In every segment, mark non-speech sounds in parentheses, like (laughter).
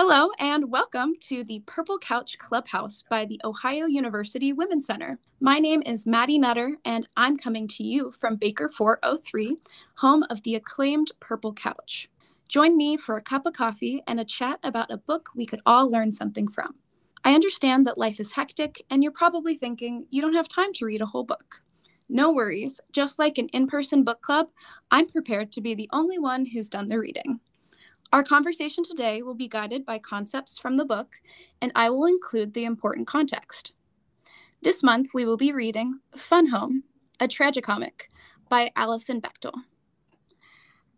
Hello, and welcome to the Purple Couch Clubhouse by the Ohio University Women's Center. My name is Maddie Nutter, and I'm coming to you from Baker 403, home of the acclaimed Purple Couch. Join me for a cup of coffee and a chat about a book we could all learn something from. I understand that life is hectic, and you're probably thinking you don't have time to read a whole book. No worries, just like an in person book club, I'm prepared to be the only one who's done the reading. Our conversation today will be guided by concepts from the book, and I will include the important context. This month, we will be reading Fun Home, a tragicomic by Alison Bechdel.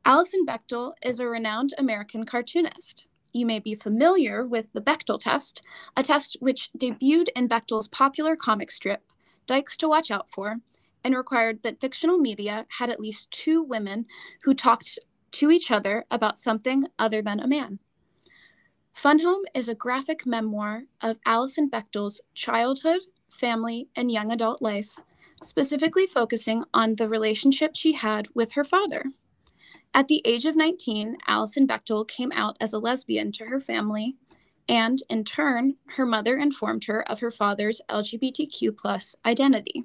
Alison Bechdel is a renowned American cartoonist. You may be familiar with the Bechdel test, a test which debuted in Bechdel's popular comic strip, Dykes to Watch Out For, and required that fictional media had at least two women who talked to each other about something other than a man. Fun Home is a graphic memoir of Alison Bechdel's childhood, family, and young adult life, specifically focusing on the relationship she had with her father. At the age of 19, Alison Bechdel came out as a lesbian to her family, and in turn, her mother informed her of her father's LGBTQ identity.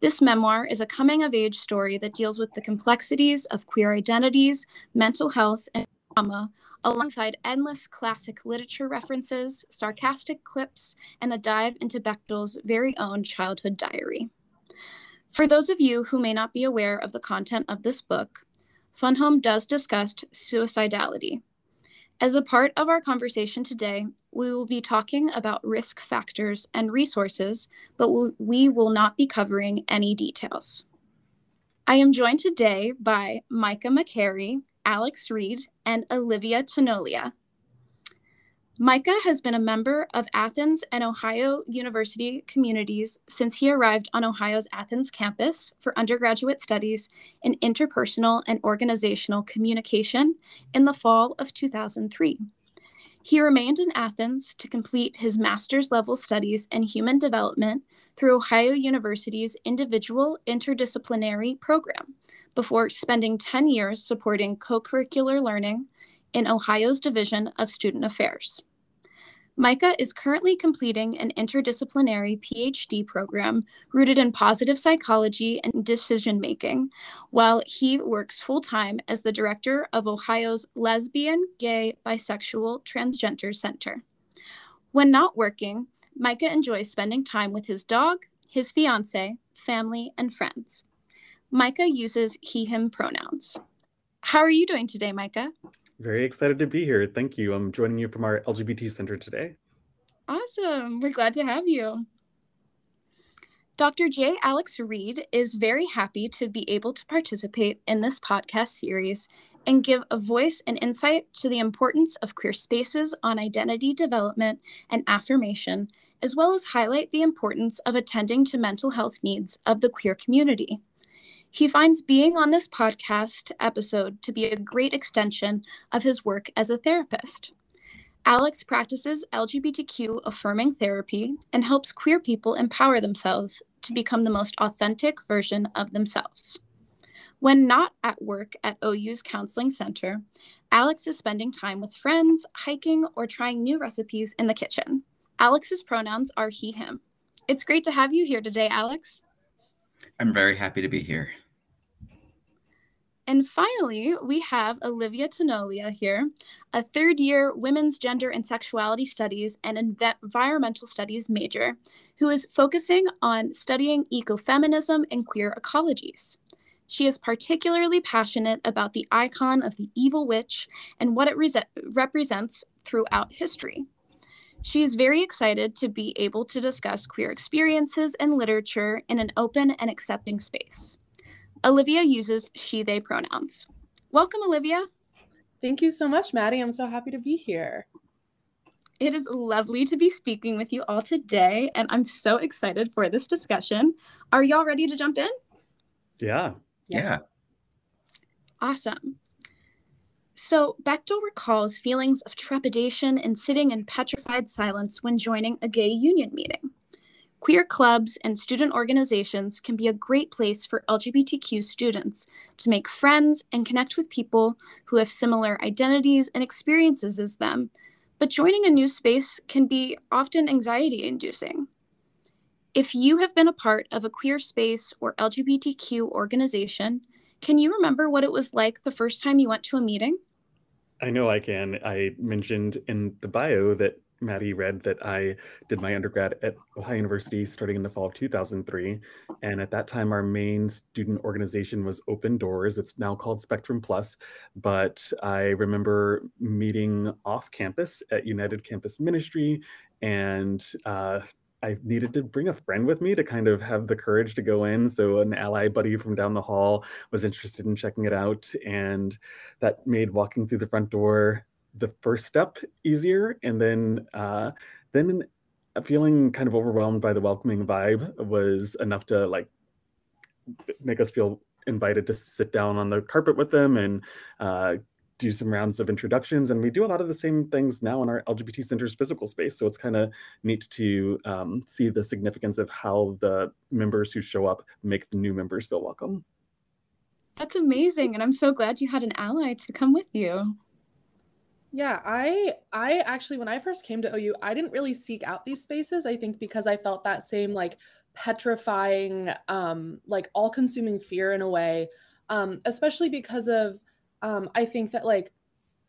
This memoir is a coming of age story that deals with the complexities of queer identities, mental health, and trauma, alongside endless classic literature references, sarcastic quips, and a dive into Bechdel's very own childhood diary. For those of you who may not be aware of the content of this book, Fun Home does discuss suicidality, as a part of our conversation today, we will be talking about risk factors and resources, but we will not be covering any details. I am joined today by Micah McCarey, Alex Reed, and Olivia Tenoglia. Micah has been a member of Athens and Ohio University communities since he arrived on Ohio's Athens campus for undergraduate studies in interpersonal and organizational communication in the fall of 2003. He remained in Athens to complete his master's level studies in human development through Ohio University's individual interdisciplinary program before spending 10 years supporting co curricular learning in Ohio's Division of Student Affairs. Micah is currently completing an interdisciplinary PhD program rooted in positive psychology and decision making, while he works full time as the director of Ohio's Lesbian, Gay, Bisexual, Transgender Center. When not working, Micah enjoys spending time with his dog, his fiance, family, and friends. Micah uses he, him pronouns. How are you doing today, Micah? Very excited to be here. Thank you. I'm joining you from our LGBT Center today. Awesome. We're glad to have you. Dr. J. Alex Reed is very happy to be able to participate in this podcast series and give a voice and insight to the importance of queer spaces on identity development and affirmation, as well as highlight the importance of attending to mental health needs of the queer community. He finds being on this podcast episode to be a great extension of his work as a therapist. Alex practices LGBTQ affirming therapy and helps queer people empower themselves to become the most authentic version of themselves. When not at work at OU's Counseling Center, Alex is spending time with friends, hiking, or trying new recipes in the kitchen. Alex's pronouns are he, him. It's great to have you here today, Alex. I'm very happy to be here. And finally, we have Olivia Tenoglia here, a third year women's gender and sexuality studies and environmental studies major, who is focusing on studying ecofeminism and queer ecologies. She is particularly passionate about the icon of the evil witch and what it re- represents throughout history. She is very excited to be able to discuss queer experiences and literature in an open and accepting space. Olivia uses she, they pronouns. Welcome, Olivia. Thank you so much, Maddie. I'm so happy to be here. It is lovely to be speaking with you all today, and I'm so excited for this discussion. Are y'all ready to jump in? Yeah. Yes. Yeah. Awesome. So, Bechdel recalls feelings of trepidation and sitting in petrified silence when joining a gay union meeting. Queer clubs and student organizations can be a great place for LGBTQ students to make friends and connect with people who have similar identities and experiences as them, but joining a new space can be often anxiety inducing. If you have been a part of a queer space or LGBTQ organization, can you remember what it was like the first time you went to a meeting? I know I can. I mentioned in the bio that Maddie read that I did my undergrad at Ohio University starting in the fall of 2003. And at that time, our main student organization was Open Doors. It's now called Spectrum Plus. But I remember meeting off campus at United Campus Ministry and uh, I needed to bring a friend with me to kind of have the courage to go in. So an ally buddy from down the hall was interested in checking it out, and that made walking through the front door the first step easier. And then, uh, then feeling kind of overwhelmed by the welcoming vibe was enough to like make us feel invited to sit down on the carpet with them and uh, do some rounds of introductions and we do a lot of the same things now in our lgbt center's physical space so it's kind of neat to um, see the significance of how the members who show up make the new members feel welcome that's amazing and i'm so glad you had an ally to come with you yeah i i actually when i first came to ou i didn't really seek out these spaces i think because i felt that same like petrifying um like all consuming fear in a way um especially because of um, I think that like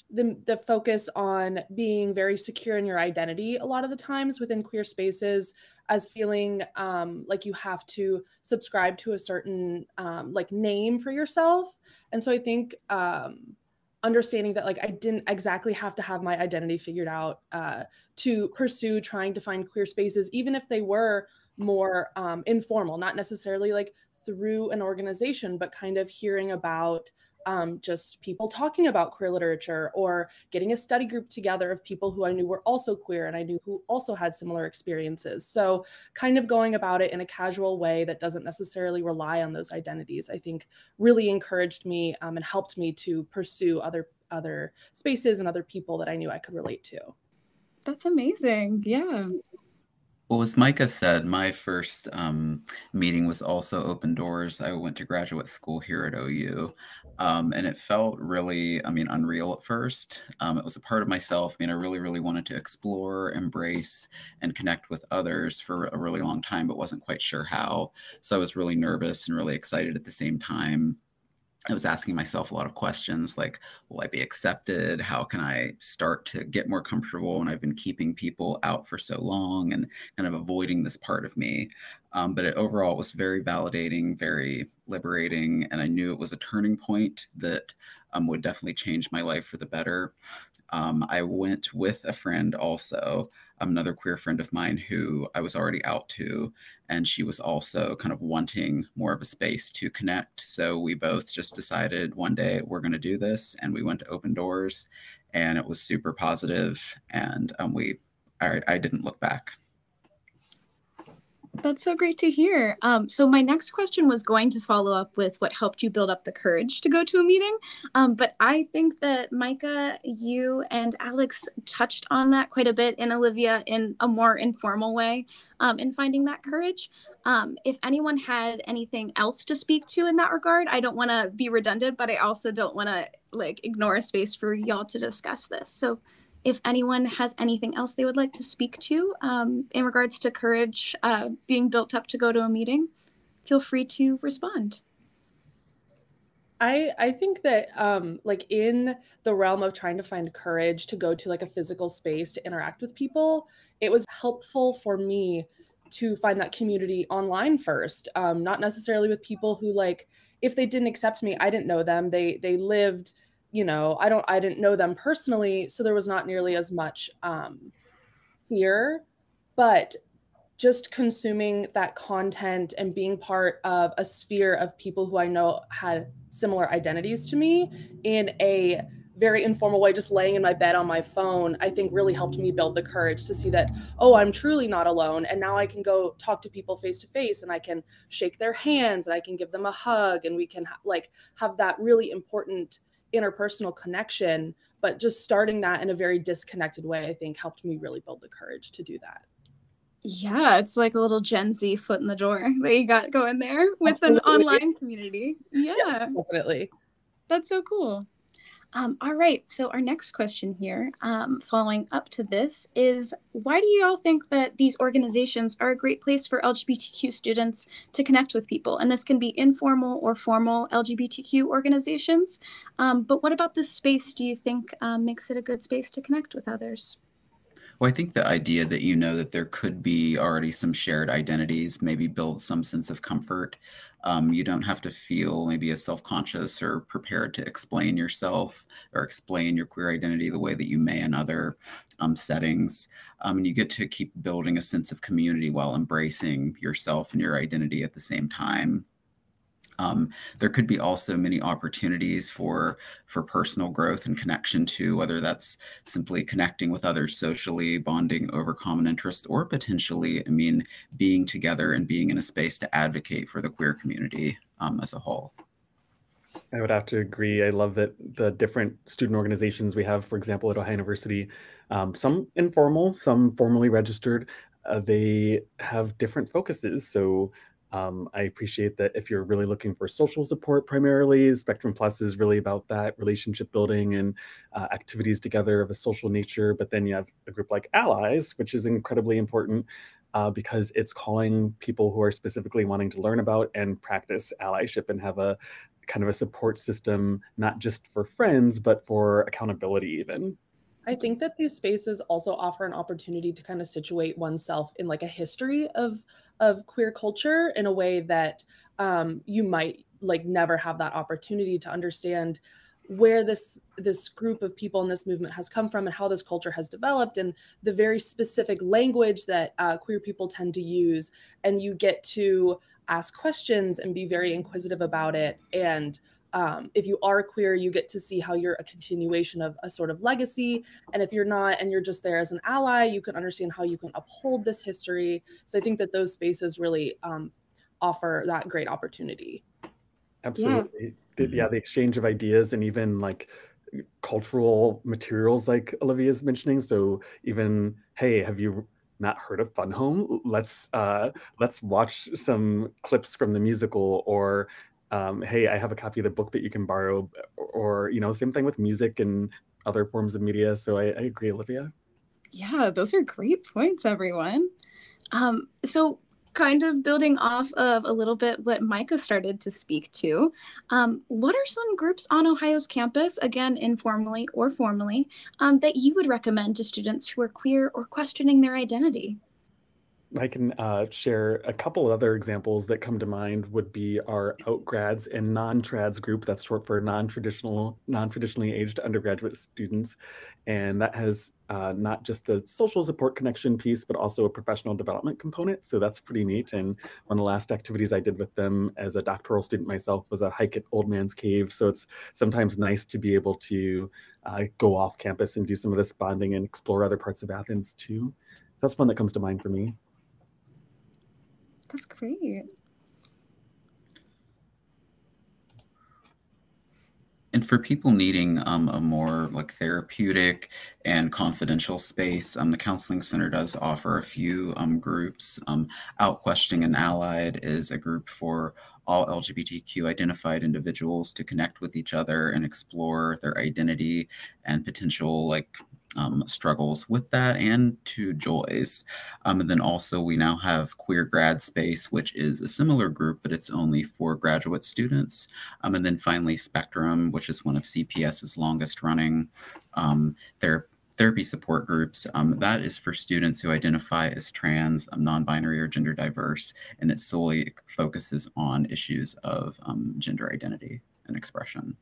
the the focus on being very secure in your identity a lot of the times within queer spaces as feeling um, like you have to subscribe to a certain um, like name for yourself. And so i think um, understanding that like i didn't exactly have to have my identity figured out uh, to pursue trying to find queer spaces even if they were more um, informal not necessarily like through an organization but kind of hearing about um, just people talking about queer literature or getting a study group together of people who I knew were also queer and I knew who also had similar experiences. So, kind of going about it in a casual way that doesn't necessarily rely on those identities, I think really encouraged me um, and helped me to pursue other other spaces and other people that I knew I could relate to. That's amazing. Yeah. Well, as Micah said, my first um, meeting was also open doors. I went to graduate school here at OU, um, and it felt really, I mean, unreal at first. Um, it was a part of myself. I mean, I really, really wanted to explore, embrace, and connect with others for a really long time, but wasn't quite sure how. So I was really nervous and really excited at the same time. I was asking myself a lot of questions like, will I be accepted? How can I start to get more comfortable? when I've been keeping people out for so long and kind of avoiding this part of me. Um, but it overall was very validating, very liberating. And I knew it was a turning point that um, would definitely change my life for the better. Um, I went with a friend also another queer friend of mine who I was already out to, and she was also kind of wanting more of a space to connect. So we both just decided one day we're going to do this, and we went to Open Doors, and it was super positive, and um, we I, I didn't look back. That's so great to hear. Um, so my next question was going to follow up with what helped you build up the courage to go to a meeting, um, but I think that Micah, you and Alex touched on that quite a bit, and Olivia in a more informal way um, in finding that courage. Um, if anyone had anything else to speak to in that regard, I don't want to be redundant, but I also don't want to like ignore a space for y'all to discuss this. So if anyone has anything else they would like to speak to um, in regards to courage uh, being built up to go to a meeting, feel free to respond. I I think that um, like in the realm of trying to find courage to go to like a physical space to interact with people, it was helpful for me to find that community online first, um, not necessarily with people who like if they didn't accept me, I didn't know them. They they lived you know i don't i didn't know them personally so there was not nearly as much um fear. But just consuming that content and being part of a sphere of people who i know had similar identities to me in a very informal way just laying in my bed on my phone i think really helped me build the courage to see that oh i'm truly not alone and now i can go talk to people face to face and i can shake their hands and i can give them a hug and we can ha- like have that really important interpersonal connection but just starting that in a very disconnected way i think helped me really build the courage to do that. Yeah it's like a little gen z foot in the door (laughs) that you got going there with Absolutely. an online community. Yeah. yes, definitely. That's so cool Um, all right. So our next question here, um, following up to this, is why do you all think that these organizations are a great place for LGBTQ students to connect with people? And this can be informal or formal LGBTQ organizations. Um, but what about this space do you think um, makes it a good space to connect with others? Well, I think the idea that you know that there could be already some shared identities maybe builds some sense of comfort. Um, you don't have to feel maybe as self conscious or prepared to explain yourself or explain your queer identity the way that you may in other um, settings. Um, and you get to keep building a sense of community while embracing yourself and your identity at the same time. Um, there could be also many opportunities for for personal growth and connection to whether that's simply connecting with others socially, bonding over common interests, or potentially, I mean, being together and being in a space to advocate for the queer community um, as a whole. I would have to agree. I love that the different student organizations we have, for example, at Ohio University, um, some informal, some formally registered, uh, they have different focuses. So um, I appreciate that if you're really looking for social support primarily, Spectrum Plus is really about that relationship building and uh, activities together of a social nature. But then you have a group like Allies, which is incredibly important uh, because it's calling people who are specifically wanting to learn about and practice allyship and have a kind of a support system, not just for friends, but for accountability even. I think that these spaces also offer an opportunity to kind of situate oneself in like a history of of queer culture in a way that um, you might like never have that opportunity to understand where this this group of people in this movement has come from and how this culture has developed and the very specific language that uh, queer people tend to use. And you get to ask questions and be very inquisitive about it and um, if you are queer, you get to see how you're a continuation of a sort of legacy. And if you're not and you're just there as an ally, you can understand how you can uphold this history. So I think that those spaces really um, offer that great opportunity. Absolutely. Yeah. yeah, the exchange of ideas and even like cultural materials like Olivia's mentioning. So even, hey, have you not heard of Fun Home? Let's uh, let's watch some clips from the musical, or um, hey, I have a copy of the book that you can borrow, or, you know, same thing with music and other forms of media. So I, I agree, Olivia. Yeah, those are great points, everyone. Um, so kind of building off of a little bit what Micah started to speak to, um, what are some groups on Ohio's campus, again, informally or formally, um, that you would recommend to students who are queer or questioning their identity? I can uh, share a couple of other examples that come to mind would be our outgrads and non-trads group. That's short for non-traditional, non-traditionally aged undergraduate students. And that has uh, not just the social support connection piece, but also a professional development component. So that's pretty neat. And one of the last activities I did with them as a doctoral student myself was a hike at Old Man's Cave. So it's sometimes nice to be able to uh, go off campus and do some of this bonding and explore other parts of Athens too. That's one that comes to mind for me. That's great. And for people needing um, a more like therapeutic and confidential space, um, the Counseling Center does offer a few um, groups. Um, Out Questioning and Allied is a group for all LGBTQ identified individuals to connect with each other and explore their identity and potential like um, struggles with that and to joys. Um, and then also we now have Queer Grad Space, which is a similar group, but it's only for graduate students. Um, and then finally Spectrum, which is one of CPS's longest running um, ther therapy support groups. Um, that is for students who identify as trans, um, non-binary, or gender diverse, and it solely focuses on issues of gender identity and expression.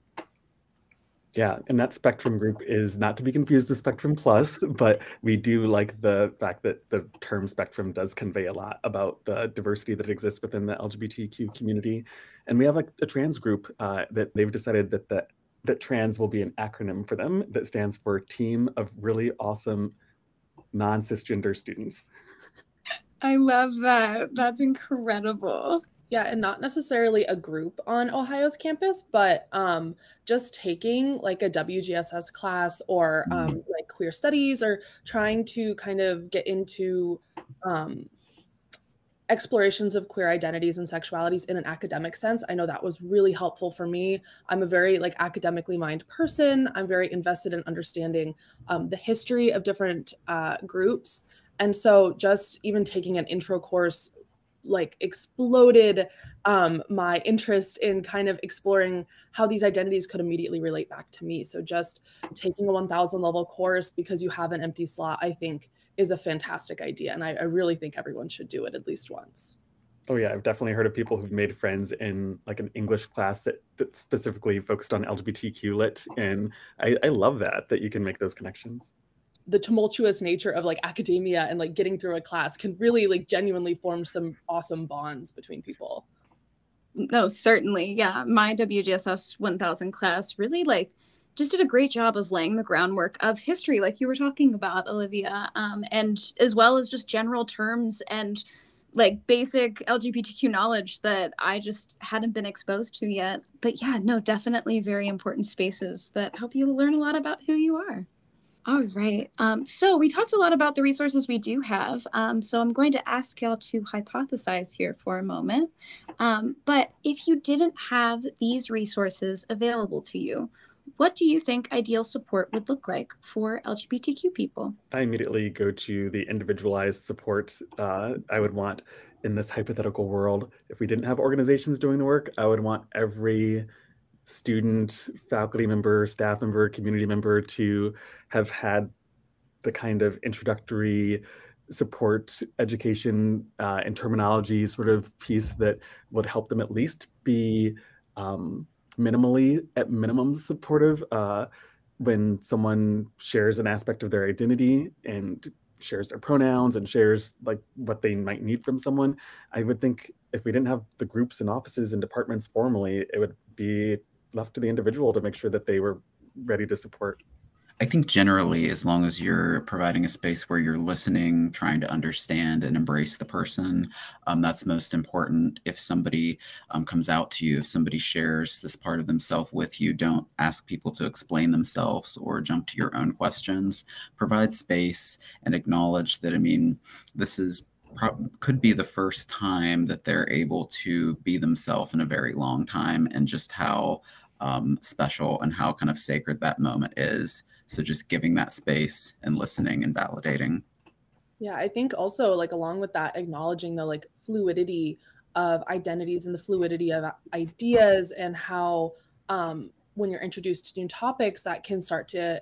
Yeah, and that spectrum group is not to be confused with Spectrum Plus, but we do like the fact that the term spectrum does convey a lot about the diversity that exists within the LGBTQ community. And we have like a trans group uh, that they've decided that the, that trans will be an acronym for them that stands for Team of Really Awesome Non-Cisgender Students. I love that. That's incredible. Yeah, and not necessarily a group on Ohio's campus, but um, just taking like a WGSS class or um, mm-hmm. like queer studies or trying to kind of get into um, explorations of queer identities and sexualities in an academic sense i know that was really helpful for me. I'm a very like academically minded person. I'm very invested in understanding um, the history of different uh, groups. And so just even taking an intro course like exploded um, my interest in kind of exploring how these identities could immediately relate back to me so just taking a 1000 level course because you have an empty slot i think is a fantastic idea. And I, I really think everyone should do it at least once. Oh yeah, I've definitely heard of people who've made friends in like an English class that, that specifically focused on LGBTQ lit. And I, I love that, that you can make those connections. The tumultuous nature of like academia and like getting through a class can really like genuinely form some awesome bonds between people. No, certainly. Yeah. My WGSS 1000 class really like just did a great job of laying the groundwork of history, like you were talking about, Olivia, um, and as well as just general terms and like basic LGBTQ knowledge that I just hadn't been exposed to yet. But yeah, no, definitely very important spaces that help you learn a lot about who you are. All right. Um, so we talked a lot about the resources we do have. Um, so I'm going to ask y'all to hypothesize here for a moment. Um, but if you didn't have these resources available to you, what do you think ideal support would look like for LGBTQ people? I immediately go to the individualized support uh, I would want in this hypothetical world. If we didn't have organizations doing the work, I would want every student, faculty member, staff member, community member to have had the kind of introductory support education uh, and terminology sort of piece that would help them at least be um, minimally, at minimum, supportive uh, when someone shares an aspect of their identity and shares their pronouns and shares like what they might need from someone. I would think if we didn't have the groups and offices and departments formally, it would be left to the individual to make sure that they were ready to support. I think generally, as long as you're providing a space where you're listening, trying to understand and embrace the person, um, that's most important. If somebody um, comes out to you, if somebody shares this part of themselves with you, don't ask people to explain themselves or jump to your own questions. Provide space and acknowledge that, I mean, this is could be the first time that they're able to be themselves in a very long time and just how um, special and how kind of sacred that moment is so just giving that space and listening and validating. Yeah, I think also like along with that, acknowledging the like fluidity of identities and the fluidity of ideas and how um, when you're introduced to new topics that can start to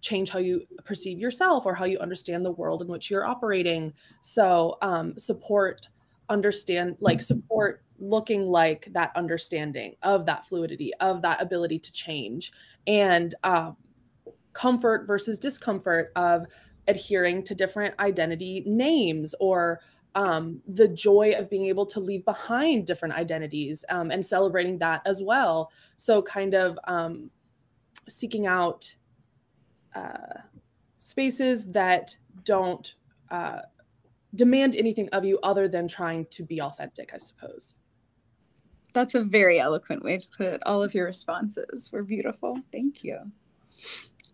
change how you perceive yourself or how you understand the world in which you're operating. So um, support, understand, like support looking like that understanding of that fluidity, of that ability to change. And um, comfort versus discomfort of adhering to different identity names or um, the joy of being able to leave behind different identities um, and celebrating that as well. So, kind of um, seeking out uh, spaces that don't uh, demand anything of you other than trying to be authentic, I suppose. That's a very eloquent way to put it. All of your responses were beautiful. Thank you.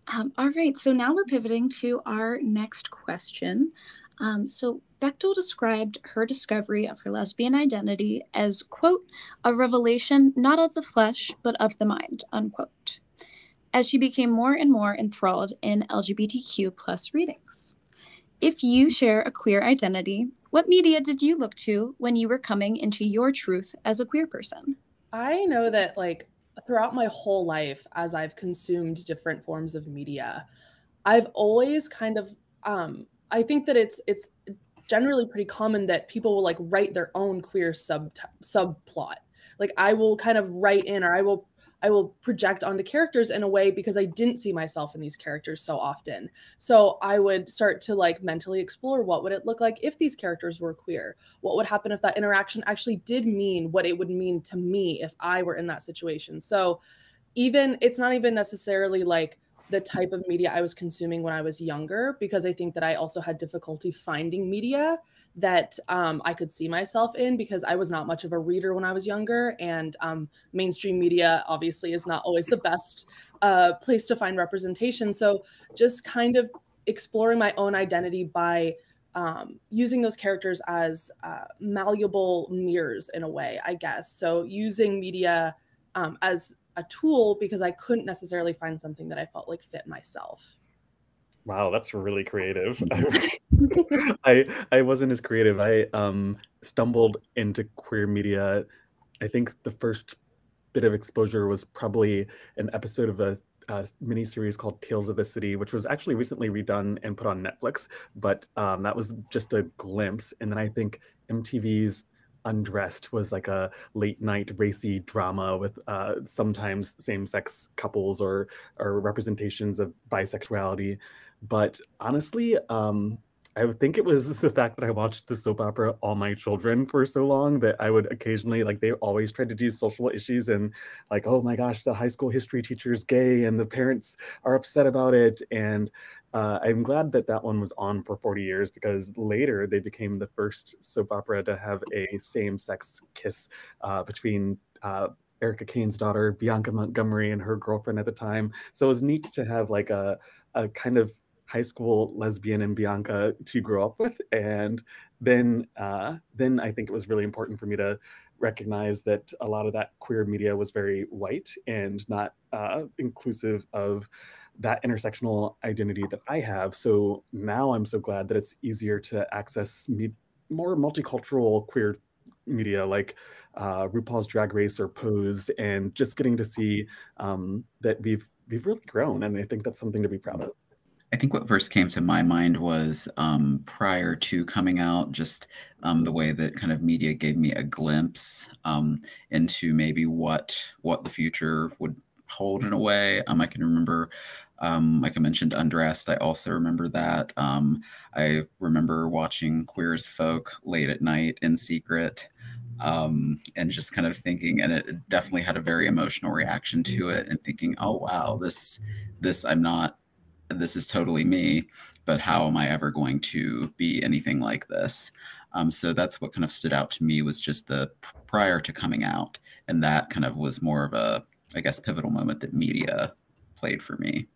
Um, all right, so now we're pivoting to our next question. Um, so Bechdel described her discovery of her lesbian identity as, quote, a revelation not of the flesh, but of the mind, unquote, as she became more and more enthralled in LGBTQ plus readings. If you share a queer identity, what media did you look to when you were coming into your truth as a queer person? I know that, like, throughout my whole life as I've consumed different forms of media, I've always kind of um I think that it's it's generally pretty common that people will like write their own queer sub subplot. Like I will kind of write in or I will I will project onto characters in a way because I didn't see myself in these characters so often. So I would start to like mentally explore what would it look like if these characters were queer? What would happen if that interaction actually did mean what it would mean to me if I were in that situation? So even it's not even necessarily like the type of media I was consuming when I was younger because I think that I also had difficulty finding media that um, I could see myself in because I was not much of a reader when I was younger, and um, mainstream media obviously is not always the best uh, place to find representation. So just kind of exploring my own identity by um, using those characters as uh, malleable mirrors in a way, I guess. So using media um, as a tool because I couldn't necessarily find something that I felt like fit myself. Wow, that's really creative. (laughs) (laughs) I I wasn't as creative. I um stumbled into queer media. I think the first bit of exposure was probably an episode of a, a mini series called Tales of the City, which was actually recently redone and put on Netflix. But um, that was just a glimpse. And then I think MTV's Undressed was like a late night racy drama with uh, sometimes same sex couples or or representations of bisexuality. But honestly, um, I think it was (laughs) the fact that I watched the soap opera All My Children for so long that I would occasionally like they always tried to do social issues and like oh my gosh the high school history teacher is gay and the parents are upset about it and uh, I'm glad that that one was on for 40 years because later they became the first soap opera to have a same-sex kiss uh, between uh, Erica Kane's daughter Bianca Montgomery and her girlfriend at the time. So it was neat to have like a a kind of high school lesbian and Bianca to grow up with. And then, uh, then I think it was really important for me to recognize that a lot of that queer media was very white and not uh, inclusive of that intersectional identity that I have. So now I'm so glad that it's easier to access me- more multicultural queer media like uh, RuPaul's Drag Race or Pose, and just getting to see um, that we've we've really grown, and I think that's something to be proud of. I think what first came to my mind was um, prior to coming out, just um, the way that kind of media gave me a glimpse um, into maybe what what the future would hold in a way. Um, I can remember, um, like I mentioned, Undressed. I also remember that. Um, I remember watching Queer as Folk late at night in secret. Um, and just kind of thinking, and it definitely had a very emotional reaction to it, and thinking, "Oh wow, this, this I'm not this is totally me, but how am I ever going to be anything like this? Um, so that's what kind of stood out to me was just the prior to coming out. And that kind of was more of a, I guess, pivotal moment that media played for me.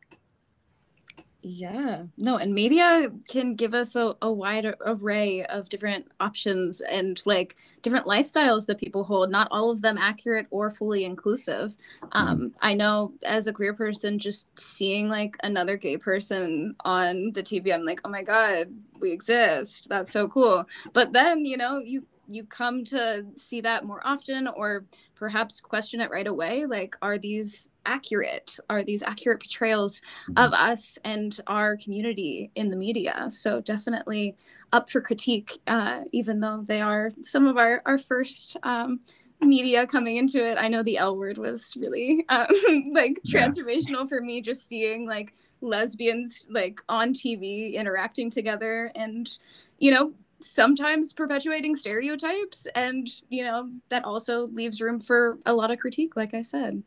Yeah, no, and media can give us a, a wide array of different options and like different lifestyles that people hold, not all of them accurate or fully inclusive. Mm-hmm. Um, I know as a queer person, just seeing like another gay person on the TV, I'm like, oh my God, we exist. That's so cool. But then, you know, you you come to see that more often or perhaps question it right away like are these accurate are these accurate portrayals mm-hmm. of us and our community in the media so definitely up for critique uh, even though they are some of our our first um, media coming into it i know the l word was really um, (laughs) like transformational yeah. for me just seeing like lesbians like on tv interacting together and you know sometimes perpetuating stereotypes and you know that also leaves room for a lot of critique like i said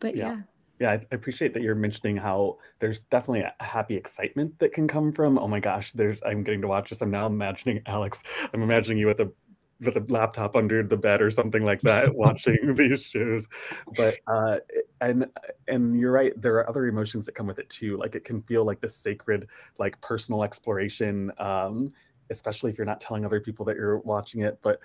but yeah. yeah. Yeah, I appreciate that you're mentioning how there's definitely a happy excitement that can come from. Oh my gosh, there's I'm getting to watch this. I'm now imagining Alex. I'm imagining you with a with a laptop under the bed or something like that, watching (laughs) these shows. But uh, and and you're right. There are other emotions that come with it too. Like it can feel like the sacred, like personal exploration. Um, especially if you're not telling other people that you're watching it. But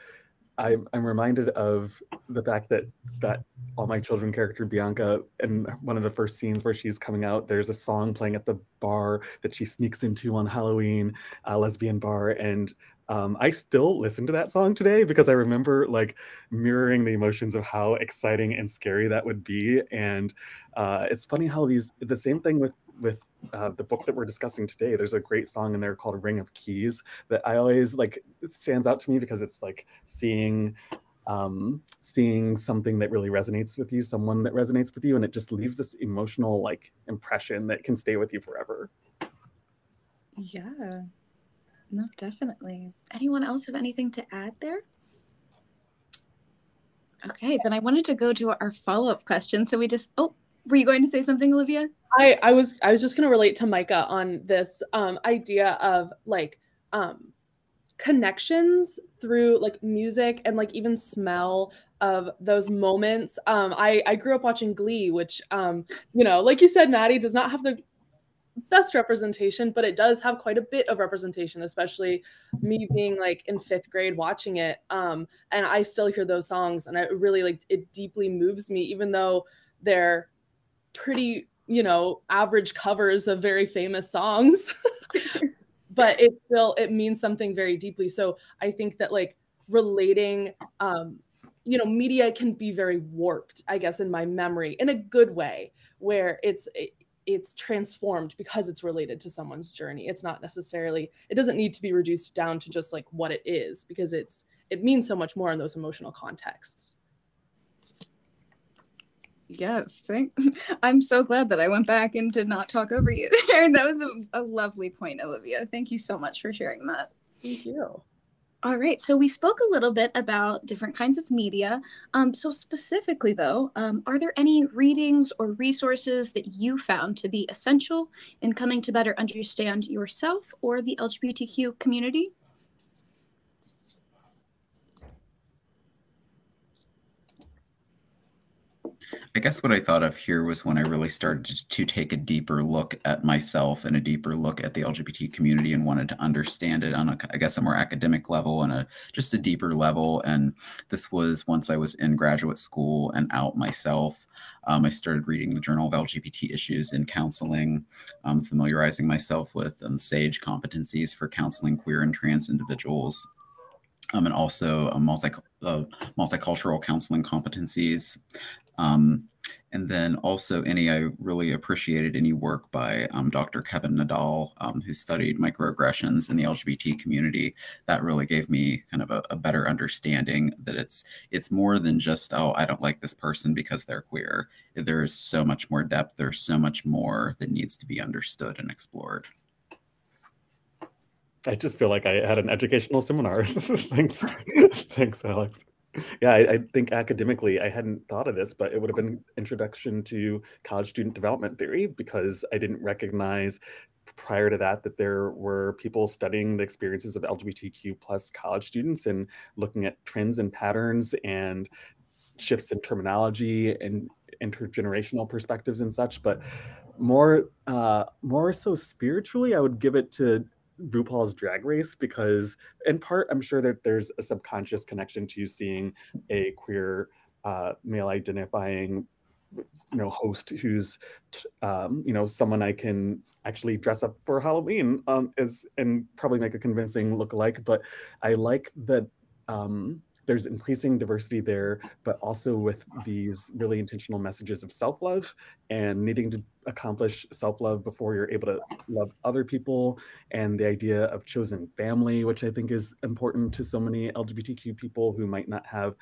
I'm, I'm reminded of the fact that that all my children character Bianca in one of the first scenes where she's coming out, there's a song playing at the bar that she sneaks into on Halloween, a lesbian bar, and um, I still listen to that song today because I remember like mirroring the emotions of how exciting and scary that would be. And uh, it's funny how these the same thing with with uh, the book that we're discussing today, there's a great song in there called "Ring of Keys" that I always like. Stands out to me because it's like seeing um, seeing something that really resonates with you, someone that resonates with you, and it just leaves this emotional like impression that can stay with you forever. Yeah, no, definitely. Anyone else have anything to add there? Okay, then I wanted to go to our follow up question. So we just, oh, were you going to say something, Olivia? I, I was I was just gonna relate to Micah on this um, idea of like um, connections through like music and like even smell of those moments. Um, I I grew up watching Glee, which um, you know, like you said, Maddie does not have the best representation, but it does have quite a bit of representation, especially me being like in fifth grade watching it. Um, and I still hear those songs, and I really like it deeply moves me, even though they're pretty, you know, average covers of very famous songs. (laughs) but it still it means something very deeply. So I think that like relating um you know media can be very warped i guess in my memory in a good way where it's it's transformed because it's related to someone's journey it's not necessarily it doesn't need to be reduced down to just like what it is because it's it means so much more in those emotional contexts yes thank (laughs) i'm so glad that i went back and did not talk over you (laughs) there that was a, a lovely point olivia thank you so much for sharing that thank you all right, so we spoke a little bit about different kinds of media. Um, so, specifically, though, um, are there any readings or resources that you found to be essential in coming to better understand yourself or the LGBTQ community? I guess what I thought of here was when I really started to take a deeper look at myself and a deeper look at the LGBT community and wanted to understand it on a, I guess, a more academic level and a just a deeper level. And this was once I was in graduate school and out myself. Um, I started reading the Journal of LGBT Issues in Counseling, um, familiarizing myself with um, SAGE competencies for counseling queer and trans individuals, um, and also a multi, uh, multicultural counseling competencies. Um, and then also any, I really appreciated any work by um, Dr. Kevin Nadal, um, who studied microaggressions in the LGBT community. That really gave me kind of a, a, better understanding that it's it's more than just, oh, I don't like this person because they're queer. There is so much more depth. There's so much more that needs to be understood and explored. I just feel like I had an educational seminar. (laughs) Thanks. Thanks, Alex yeah, I, I, think academically I hadn't thought of this, but it would have been introduction to college student development theory because I didn't recognize prior to that that there were people studying the experiences of LGBTQ plus college students and looking at trends and patterns and shifts in terminology and intergenerational perspectives and such. But more uh, more so spiritually, I would give it to RuPaul's Drag Race because, in part, I'm sure that there's a subconscious connection to seeing a queer uh, male identifying you know host who's um, you know someone I can actually dress up for Halloween um, is and probably make a convincing look alike. But I like that um, there's increasing diversity there, but also with these really intentional messages of self-love and needing to accomplish self-love before you're able to love other people and the idea of chosen family, which I think is important to so many LGBTQ people who might not have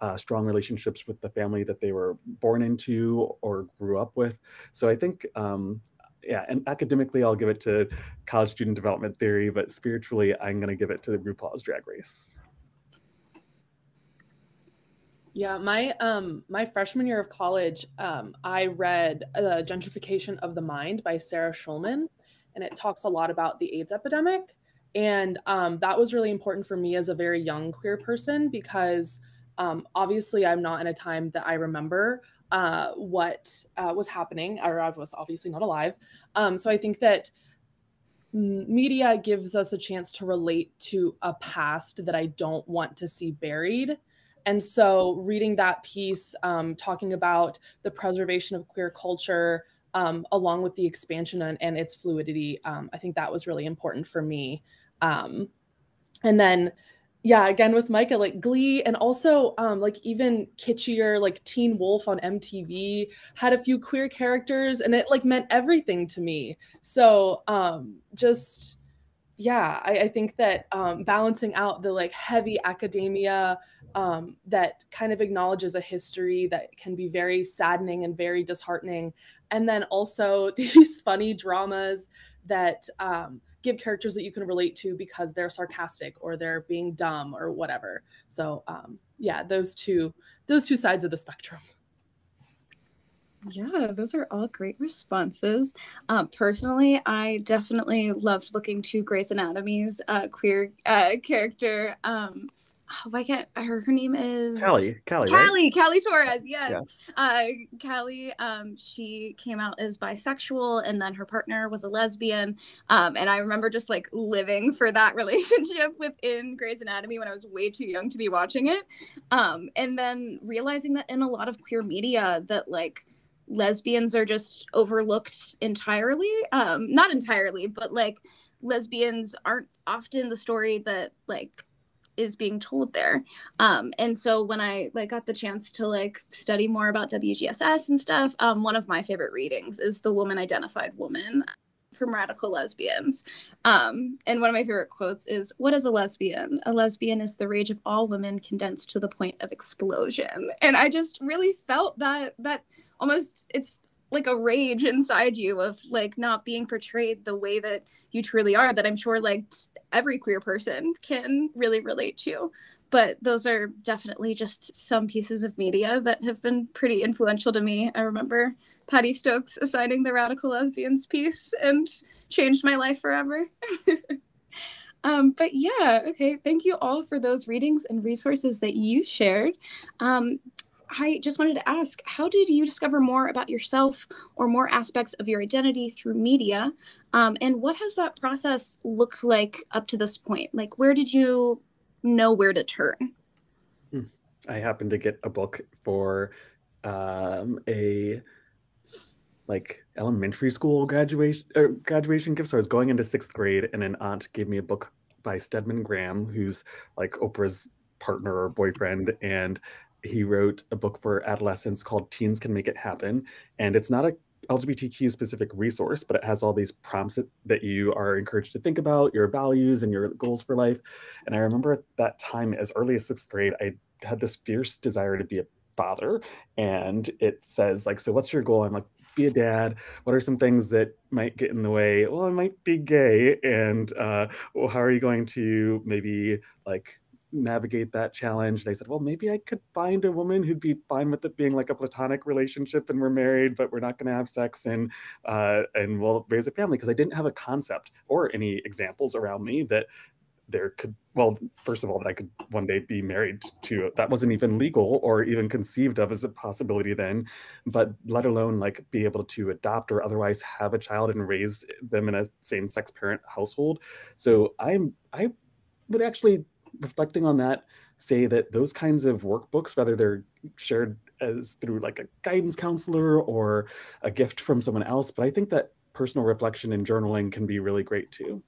uh, strong relationships with the family that they were born into or grew up with. So I think um, yeah, and academically, I'll give it to college student development theory, but spiritually, I'm going to give it to the RuPaul's Drag Race. Yeah, my um my freshman year of college, um, I read The Gentrification of the Mind by Sarah Schulman, and it talks a lot about the AIDS epidemic. And um, that was really important for me as a very young queer person because um, obviously I'm not in a time that I remember uh, what uh, was happening, or I was obviously not alive. Um, so I think that media gives us a chance to relate to a past that I don't want to see buried and so, reading that piece, um, talking about the preservation of queer culture, um, along with the expansion and, and its fluidity, um, I think that was really important for me. Um, and then, yeah, again with Micah, like Glee, and also um, like even kitschier, like Teen Wolf on MTV had a few queer characters, and it like meant everything to me. So um, just yeah, I, I think that balancing out the like heavy academia um, that kind of acknowledges a history that can be very saddening and very disheartening. And then also (laughs) these funny dramas that um, give characters that you can relate to because they're sarcastic or they're being dumb or whatever. So um, yeah, those two those two sides of the spectrum. Yeah, those are all great responses. Um, personally, I definitely loved looking to Grey's Anatomy's uh, queer uh, character. Um, oh, why can't her, her name is Callie. Callie. Callie, right? Callie Torres, yes. Yeah. Uh Callie, um, she came out as bisexual and then her partner was a lesbian. Um, and I remember just like living for that (laughs) relationship within Grey's Anatomy when I was way too young to be watching it. Um, and then realizing that in a lot of queer media that like lesbians are just overlooked entirely. Um, not entirely, but like lesbians aren't often the story that like is being told there. Um and so when i like got the chance to like study more about wgss and stuff um one of my favorite readings is the woman identified woman from radical lesbians. Um and one of my favorite quotes is what is a lesbian? A lesbian is the rage of all women condensed to the point of explosion. And i just really felt that that almost it's like a rage inside you of like not being portrayed the way that you truly are that i'm sure like every queer person can really relate to. But those are definitely just some pieces of media that have been pretty influential to me. I remember patty stokes assigning the radical lesbians piece and changed my life forever. (laughs) Um, but yeah okay thank you all for those readings and resources that you shared. Um, I just wanted to ask how did you discover more about yourself or more aspects of your identity through media? Um, and what has that process looked like up to this point? Like, where did you know where to turn? Hmm. I happened to get a book for um, a like elementary school graduation or graduation gift. So I was going into sixth grade, and an aunt gave me a book by Stedman Graham, who's like Oprah's partner or boyfriend, and he wrote a book for adolescents called Teens Can Make It Happen. And it's not a LGBTQ specific resource, but it has all these prompts that, that you are encouraged to think about, your values and your goals for life. And I remember at that time, as early as sixth grade, I had this fierce desire to be a father. And it says, like, so what's your goal? I'm like, be a dad. What are some things that might get in the way? Well, I might be gay. And uh, well, how are you going to maybe like navigate that challenge. And I said, well, maybe I could find a woman who'd be fine with it being like a platonic relationship and we're married, but we're not going to have sex and uh, and we'll raise a family because I didn't have a concept or any examples around me that there could well first of all that i could one day be married to that wasn't even legal or even conceived of as a possibility then but let alone like be able to adopt or otherwise have a child and raise them in a same-sex parent household so i'm i would actually reflecting on that, say that those kinds of workbooks, whether they're shared as through like a guidance counselor or a gift from someone else, but I think that personal reflection and journaling can be really great too.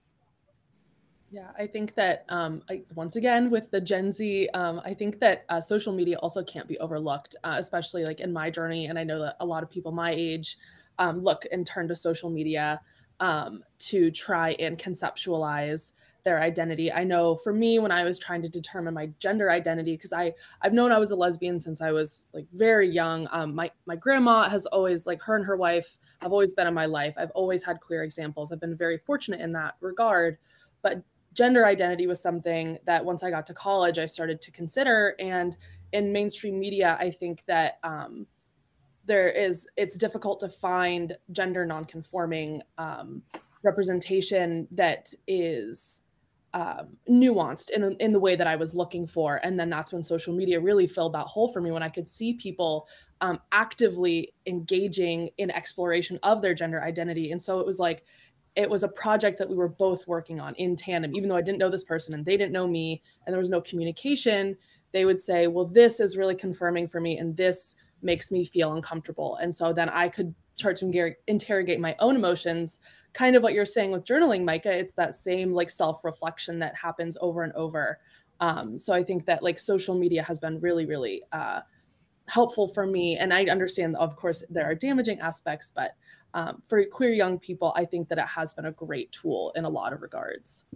Yeah, I think that um, I, once again with the Gen Z, um, I think that uh, social media also can't be overlooked, uh, especially like in my journey. And I know that a lot of people my age um, look and turn to social media um, to try and conceptualize their identity. I know for me when I was trying to determine my gender identity because I I've known I was a lesbian since I was like very young. Um, my my grandma has always like her and her wife have always been in my life. I've always had queer examples. I've been very fortunate in that regard. But gender identity was something that once I got to college I started to consider and in mainstream media I think that um, there is it's difficult to find gender nonconforming um, representation that is um, nuanced in, in the way that I was looking for. And then that's when social media really filled that hole for me when I could see people um, actively engaging in exploration of their gender identity. And so it was like, it was a project that we were both working on in tandem, even though I didn't know this person and they didn't know me and there was no communication. They would say, Well, this is really confirming for me and this makes me feel uncomfortable. And so then I could start to interrogate my own emotions. Kind of what you're saying with journaling micah it's that same like self-reflection that happens over and over. Um, so i think that like social media has been really really uh, helpful for me and i understand of course there are damaging aspects but um, for queer young people i think that it has been a great tool in a lot of regards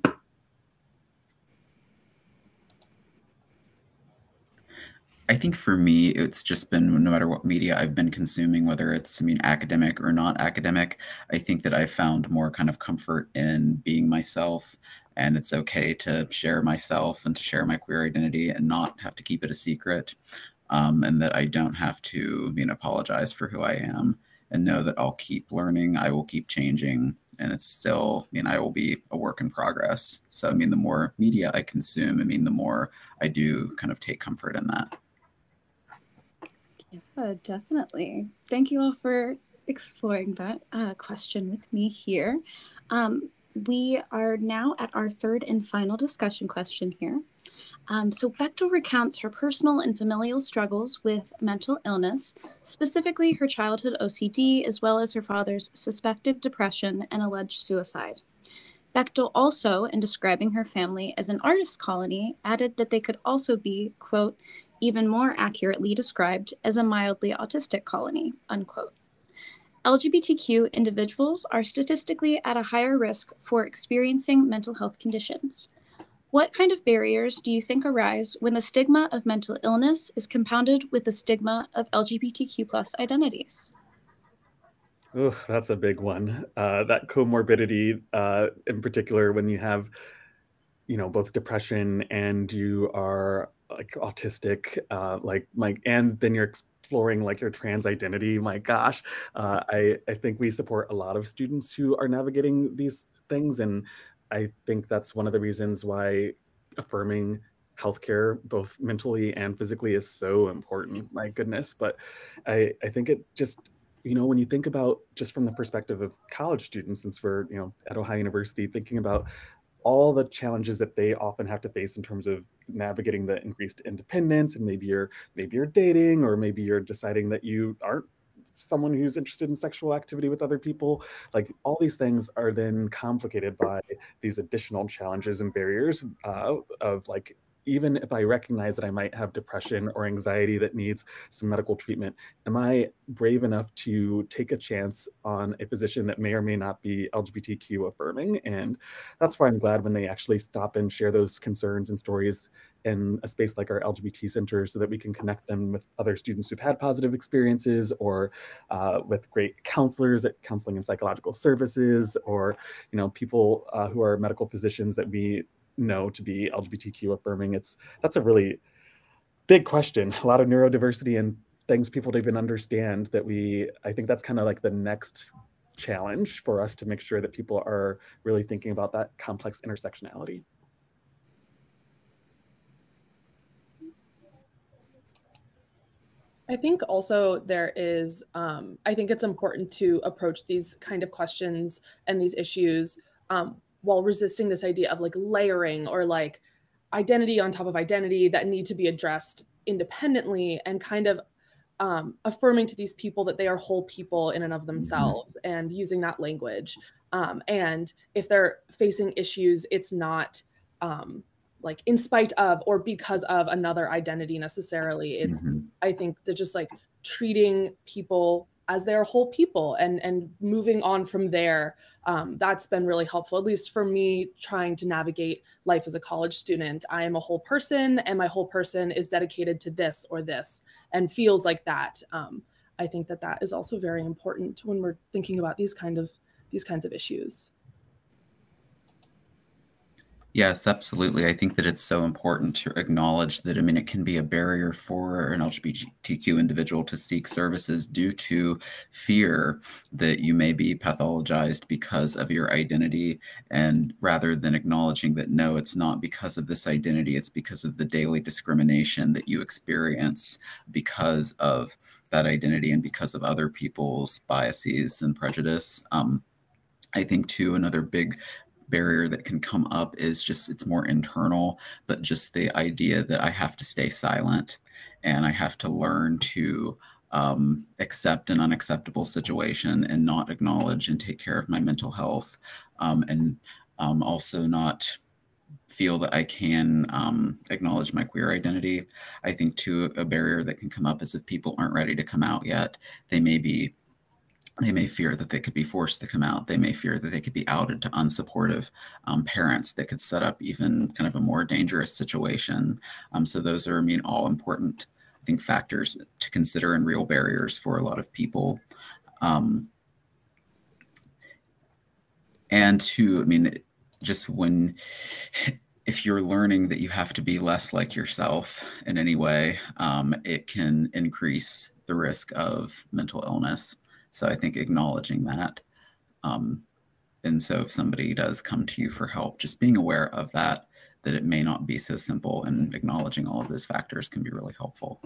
I think for me, it's just been no matter what media I've been consuming, whether it's I mean academic or not academic, I think that I found more kind of comfort in being myself, and it's okay to share myself and to share my queer identity and not have to keep it a secret, um, and that I don't have to mean apologize for who I am and know that I'll keep learning, I will keep changing, and it's still, I mean, I will be a work in progress. So, I mean, the more media I consume, I mean, the more I do kind of take comfort in that. Yeah, definitely. Thank you all for exploring that uh, question with me here. Um, we are now at our third and final discussion question here. Um, so Bechdel recounts her personal and familial struggles with mental illness, specifically her childhood OCD, as well as her father's suspected depression and alleged suicide. Bechdel also, in describing her family as an artist colony, added that they could also be, quote, even more accurately described as a mildly autistic colony, unquote. LGBTQ individuals are statistically at a higher risk for experiencing mental health conditions. What kind of barriers do you think arise when the stigma of mental illness is compounded with the stigma of LGBTQ plus identities? Oh, that's a big one. Uh, that comorbidity, uh, in particular, when you have, you know, both depression and you are like autistic, uh, like like, and then you're exploring like your trans identity. My gosh, uh, I I think we support a lot of students who are navigating these things, and I think that's one of the reasons why affirming healthcare, both mentally and physically, is so important. My goodness, but I I think it just you know when you think about just from the perspective of college students, since we're you know at Ohio University, thinking about all the challenges that they often have to face in terms of navigating the increased independence and maybe you're maybe you're dating or maybe you're deciding that you aren't someone who's interested in sexual activity with other people. Like all these things are then complicated by these additional challenges and barriers uh, of like even if I recognize that I might have depression or anxiety that needs some medical treatment, am I brave enough to take a chance on a position that may or may not be LGBTQ affirming? And that's why I'm glad when they actually stop and share those concerns and stories in a space like our LGBT center so that we can connect them with other students who've had positive experiences or uh, with great counselors at counseling and psychological services or you know people uh, who are medical physicians that we know to be LGBTQ affirming? It's that's a really big question. A lot of neurodiversity and things people don't even understand that we I think that's kind of like the next challenge for us to make sure that people are really thinking about that complex intersectionality. I think also there is, um, I think it's important to approach these kind of questions and these issues um, while resisting this idea of like layering or like identity on top of identity that need to be addressed independently and kind of um, affirming to these people that they are whole people in and of mm-hmm. themselves mm-hmm. and using that language. Um, and if they're facing issues, it's not um, like in spite of or because of another identity necessarily. It's, mm-hmm. I think, they're just like treating people as their whole people and and moving on from there um, that's been really helpful at least for me trying to navigate life as a college student. I am a whole person and my whole person is dedicated to this or this and feels like that. Um, i think that that is also very important when we're thinking about these kind of these kinds of issues Yes, absolutely. I think that it's so important to acknowledge that, I mean, it can be a barrier for an LGBTQ individual to seek services due to fear that you may be pathologized because of your identity. And rather than acknowledging that, no, it's not because of this identity, it's because of the daily discrimination that you experience because of that identity and because of other people's biases and prejudice. Um, I think too another big barrier that can come up is just it's more internal, but just the idea that I have to stay silent and I have to learn to um, accept an unacceptable situation and not acknowledge and take care of my mental health, um, and um, also not feel that I can um, acknowledge my queer identity. I think too a barrier that can come up is if people aren't ready to come out yet, they may be they may fear that they could be forced to come out. They may fear that they could be outed to unsupportive um, parents that could set up even kind of a more dangerous situation. Um, so those are, I mean, all important, I think, factors to consider and real barriers for a lot of people. Um, and to, I mean, just when, if you're learning that you have to be less like yourself in any way, um, it can increase the risk of mental illness. So I think acknowledging that um, and so if somebody does come to you for help, just being aware of that, that it may not be so simple and acknowledging all of those factors can be really helpful.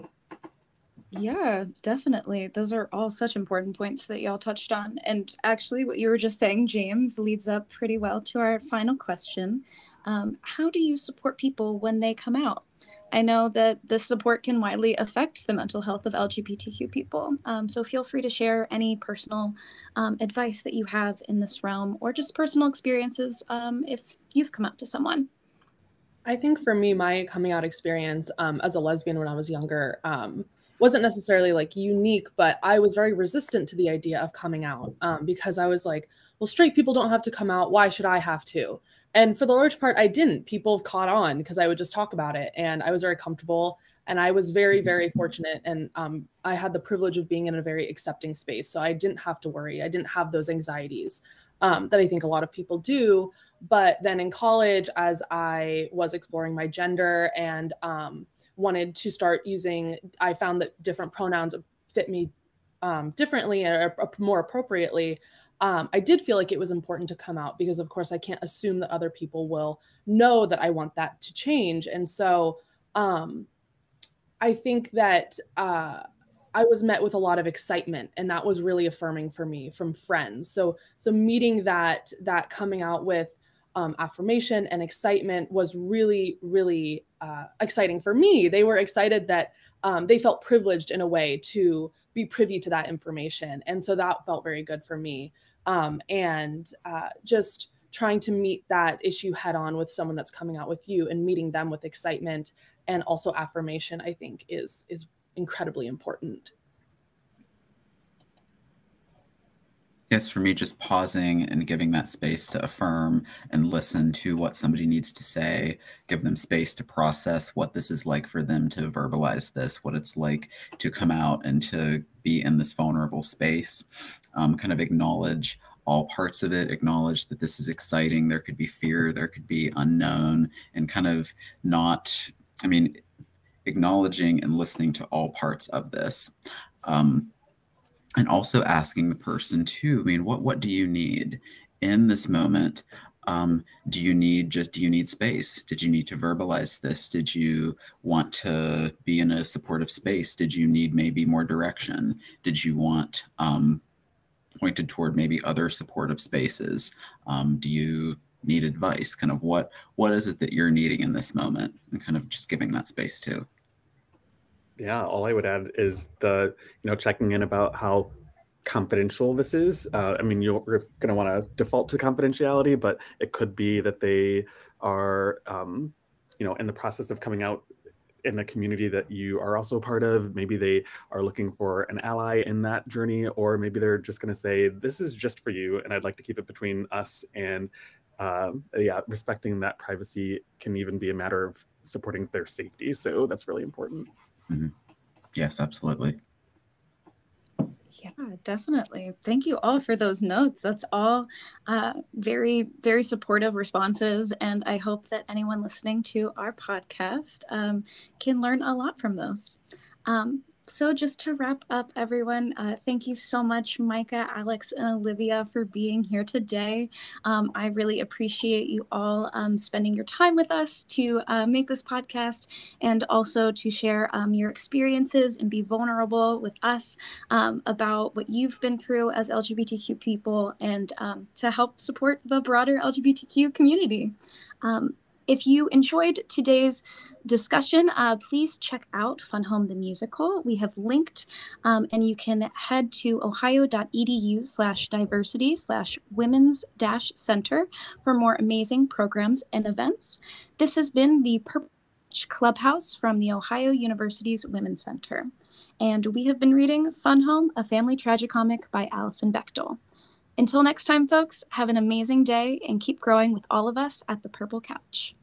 Yeah, definitely. Those are all such important points that y'all touched on. And actually, what you were just saying, James, leads up pretty well to our final question. Um, how do you support people when they come out? I know that this support can widely affect the mental health of LGBTQ people. Um, so feel free to share any personal um, advice that you have in this realm or just personal experiences um, if you've come out to someone. I think for me, my coming out experience um, as a lesbian when I was younger um, wasn't necessarily like unique, but I was very resistant to the idea of coming out um, because I was like, well, straight people don't have to come out. Why should I have to? And for the large part, I didn't. People caught on because I would just talk about it, and I was very comfortable. And I was very, very fortunate, and um, I had the privilege of being in a very accepting space, so I didn't have to worry. I didn't have those anxieties um, that I think a lot of people do. But then in college, as I was exploring my gender and um, wanted to start using, I found that different pronouns fit me um, differently or more appropriately um, I did feel like it was important to come out because, of course, I can't assume that other people will know that I want that to change. And so um, I think that uh, I was met with a lot of excitement, and that was really affirming for me from friends. So, so meeting that that coming out with um, affirmation and excitement was really, really uh, exciting for me. They were excited that um, they felt privileged in a way to be privy to that information. And so that felt very good for me. Um, and uh, just trying to meet that issue head on with someone that's coming out with you and meeting them with excitement and also affirmation, I think is is incredibly important. Yes, for me, just pausing and giving that space to affirm and listen to what somebody needs to say, give them space to process what this is like for them to verbalize this, what it's like to come out and to be in this vulnerable space, um, kind of acknowledge all parts of it, acknowledge that this is exciting. There could be fear, there could be unknown, and kind of not, I mean, acknowledging and listening to all parts of this. Um, and also asking the person too i mean what what do you need in this moment? Um, do you need just do you need space? Did you need to verbalize this? Did you want to be in a supportive space? Did you need maybe more direction? Did you want um, pointed toward maybe other supportive spaces? Um, do you need advice? Kind of what what is it that you're needing in this moment? And kind of just giving that space too yeah, all I would add is the, you know, checking in about how confidential this is. Uh, I mean, you're going to want to default to confidentiality, but it could be that they are, um, you know, in the process of coming out in the community that you are also part of. Maybe they are looking for an ally in that journey, or maybe they're just going to say, "This is just for you," and I'd like to keep it between us. And um, yeah, respecting that privacy can even be a matter of supporting their safety. So that's really important. Mm-hmm. Yes, absolutely. Yeah, definitely. Thank you all for those notes. That's all uh, very, very supportive responses. And I hope that anyone listening to our podcast um, can learn a lot from those. Um, so just to wrap up everyone uh, thank you so much micah alex and olivia for being here today. Um, i really appreciate you all um, spending your time with us to uh, make this podcast and also to share um, your experiences and be vulnerable with us um, about what you've been through as lgbtq people and um, to help support the broader lgbtq community. Um, if you enjoyed today's discussion, uh, please check out Fun Home the Musical. We have linked, um, and you can head to ohio.edu slash diversity slash women's dash center for more amazing programs and events. This has been the Purple Clubhouse from the Ohio University's Women's Center. And we have been reading Fun Home, a family tragicomic by Alison Bechdel. Until next time, folks, have an amazing day and keep growing with all of us at the Purple Couch.